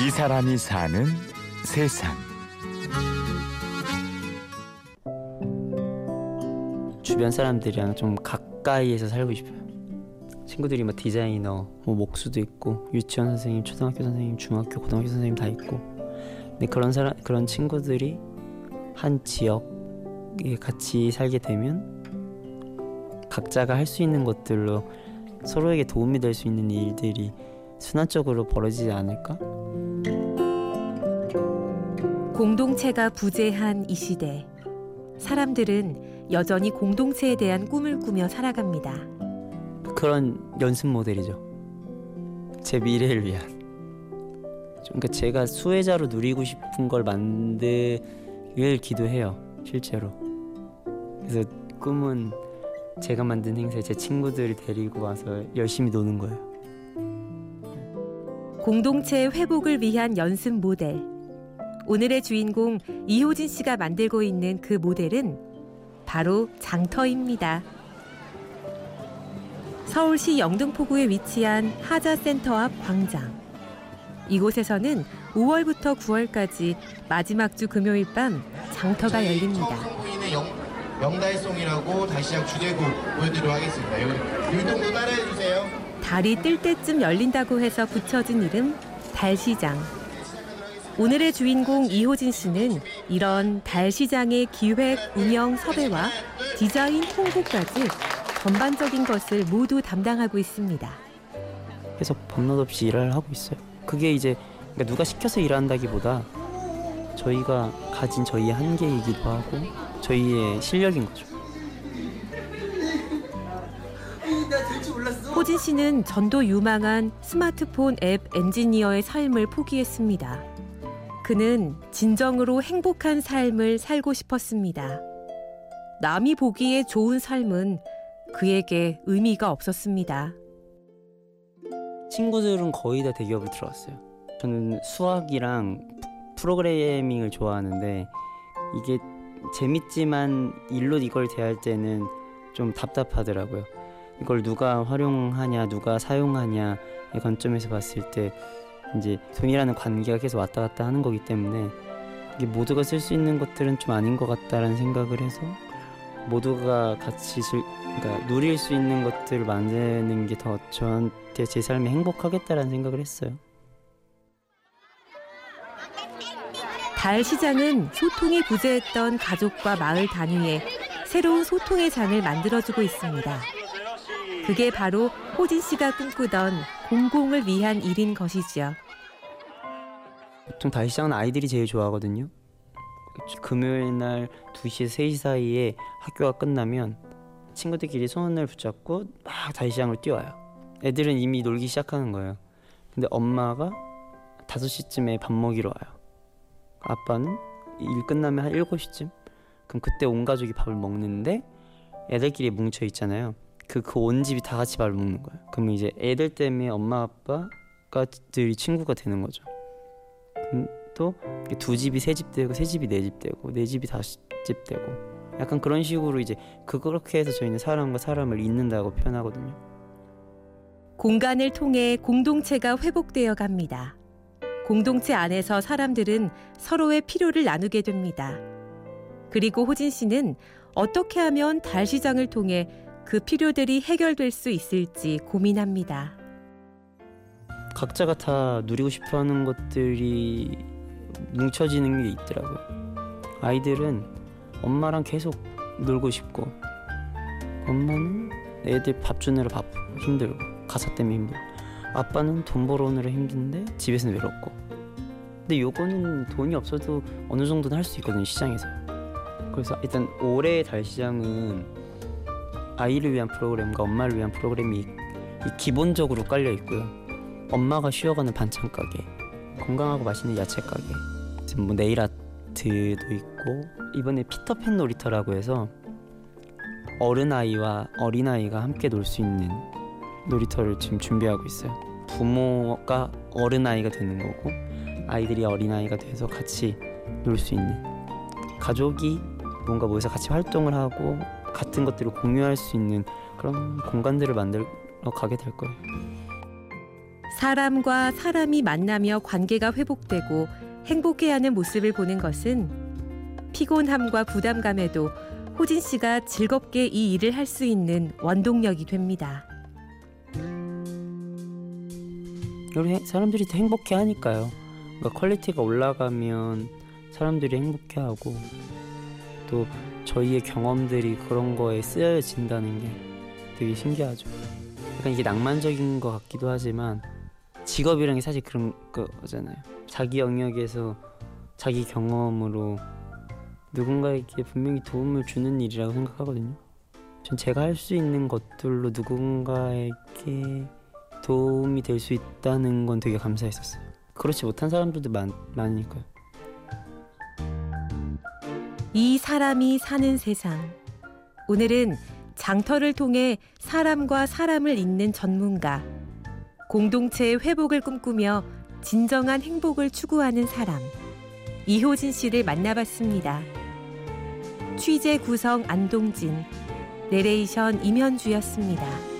이 사람이 사는 세상. 주변 사람들이랑 좀 가까이에서 살고 싶어요. 친구들이 뭐 디자이너, 뭐 목수도 있고 유치원 선생님, 초등학교 선생님, 중학교, 고등학교 선생님 다 있고. 근데 그런 사람 그런 친구들이 한 지역에 같이 살게 되면 각자가 할 수 있는 것들로 서로에게 도움이 될 수 있는 일들이 순환적으로 벌어지지 않을까? 공동체가 부재한 이 시대. 사람들은 여전히 공동체에 대한 꿈을 꾸며 살아갑니다. 그런 연습 모델이죠. 제 미래를 위한. 그러니까 제가 수혜자로 누리고 싶은 걸 만들 기도해요. 실제로. 그래서 꿈은 제가 만든 행사에 제 친구들을 데리고 와서 열심히 노는 거예요. 공동체 회복을 위한 연습 모델. 오늘의 주인공 이효진 씨가 만들고 있는 그 모델은 바로 장터입니다. 서울시 영등포구에 위치한 하자센터 앞 광장. 이곳에서는 5월부터 9월까지 마지막 주 금요일 밤 장터가 열립니다. 명달송이라고 다시 시작 주제곡 보여드리도록 하겠습니다. 율동도 따라해 주세요. 달이 뜰 때쯤 열린다고 해서 붙여진 이름 달시장. 오늘의 주인공 이호진 씨는 이런 달 시장의 기획, 운영, 섭외와 디자인, 홍보까지 전반적인 것을 모두 담당하고 있습니다. 계속 밤낮 없이 일을 하고 있어요. 그게 이제 그러니까 누가 시켜서 일한다기보다 저희가 가진 저희의 한계이기도 하고 저희의 실력인 거죠. 호진 씨는 전도 유망한 스마트폰 앱 엔지니어의 삶을 포기했습니다. 그는 진정으로 행복한 삶을 살고 싶었습니다. 남이 보기에 좋은 삶은 그에게 의미가 없었습니다. 친구들은 거의 다 대기업을 들어갔어요. 저는 수학이랑 프로그래밍을 좋아하는데 이게 재밌지만 일로 이걸 대할 때는 좀 답답하더라고요. 이걸 누가 활용하냐, 누가 사용하냐의 관점에서 봤을 때 이제 돈이라는 관계가 계속 왔다 갔다 하는 거기 때문에 이게 모두가 쓸 수 있는 것들은 좀 아닌 것 같다라는 생각을 해서 모두가 같이 즐, 그러니까 누릴 수 있는 것들을 만드는 게 더 저한테 제 삶에 행복하겠다라는 생각을 했어요. 달 시장은 소통이 부재했던 가족과 마을 단위에 새로운 소통의 장을 만들어주고 있습니다. 그게 바로 호진 씨가 꿈꾸던 공공을 위한 일인 것이지요. 보통 달 시장은 아이들이 제일 좋아하거든요. 금요일 날 2시, 3시 사이에 학교가 끝나면 친구들끼리 손을 붙잡고 막 달시장을 뛰어와요. 애들은 이미 놀기 시작하는 거예요. 근데 엄마가 5시쯤에 밥 먹이러 와요. 아빠는 일 끝나면 한 7시쯤? 그럼 그때 온 가족이 밥을 먹는데 애들끼리 뭉쳐 있잖아요. 그 그 온 집이 다 같이 밥을 먹는 거예요. 그러면 이제 애들 때문에 엄마 아빠가 들이 친구가 되는 거죠. 또 두 집이 세 집 되고 세 집이 네 집 되고 네 집이 다섯 집 되고 약간 그런 식으로 이제 그렇게 해서 저희는 사람과 사람을 잇는다고 표현하거든요. 공간을 통해 공동체가 회복되어 갑니다. 공동체 안에서 사람들은 서로의 필요를 나누게 됩니다. 그리고 호진 씨는 어떻게 하면 달 시장을 통해 그 필요들이 해결될 수 있을지 고민합니다. 각자가 다 누리고 싶어 하는 것들이 뭉쳐지는 게 있더라고요. 아이들은 엄마랑 계속 놀고 싶고 엄마는 애들 밥 주느라 바쁘고 힘들고 가사 때문에 힘들고 아빠는 돈 벌어오느라 힘든데 집에서는 외롭고. 근데 요거는 돈이 없어도 어느 정도는 할 수 있거든요 시장에서. 그래서 일단 올해의 달시장은 아이를 위한 프로그램과 엄마를 위한 프로그램이 기본적으로 깔려 있고요 엄마가 쉬어가는 반찬 가게 건강하고 맛있는 야채 가게 뭐 네일 아트도 있고 이번에 피터팬 놀이터라고 해서 어른아이와 어린아이가 함께 놀 수 있는 놀이터를 지금 준비하고 있어요. 부모가 어른아이가 되는 거고 아이들이 어린아이가 돼서 같이 놀 수 있는 가족이 뭔가 모여서 같이 활동을 하고 같은 것들을 공유할 수 있는 그런 공간들을 만들어 가게 될 거예요. 사람과 사람이 만나며 관계가 회복되고 행복해하는 모습을 보는 것은 피곤함과 부담감에도 호진 씨가 즐겁게 이 일을 할 수 있는 원동력이 됩니다. 우리 해- 사람들이 더 행복해 하니까요. 그러니까 퀄리티가 올라가면 사람들이 행복해 하고 또 저희의 경험들이 그런 거에 쓰여진다는 게 되게 신기하죠. 약간 이게 낭만적인 것 같기도 하지만 직업이라는 게 사실 그런 거잖아요. 자기 영역에서 자기 경험으로 누군가에게 분명히 도움을 주는 일이라고 생각하거든요. 전 제가 할 수 있는 것들로 누군가에게 도움이 될 수 있다는 건 되게 감사했었어요. 그렇지 못한 사람들도 많, 많으니까요. 이 사람이 사는 세상. 오늘은 장터를 통해 사람과 사람을 잇는 전문가, 공동체의 회복을 꿈꾸며 진정한 행복을 추구하는 사람, 이효진 씨를 만나봤습니다. 취재 구성 안동진, 내레이션 임현주였습니다.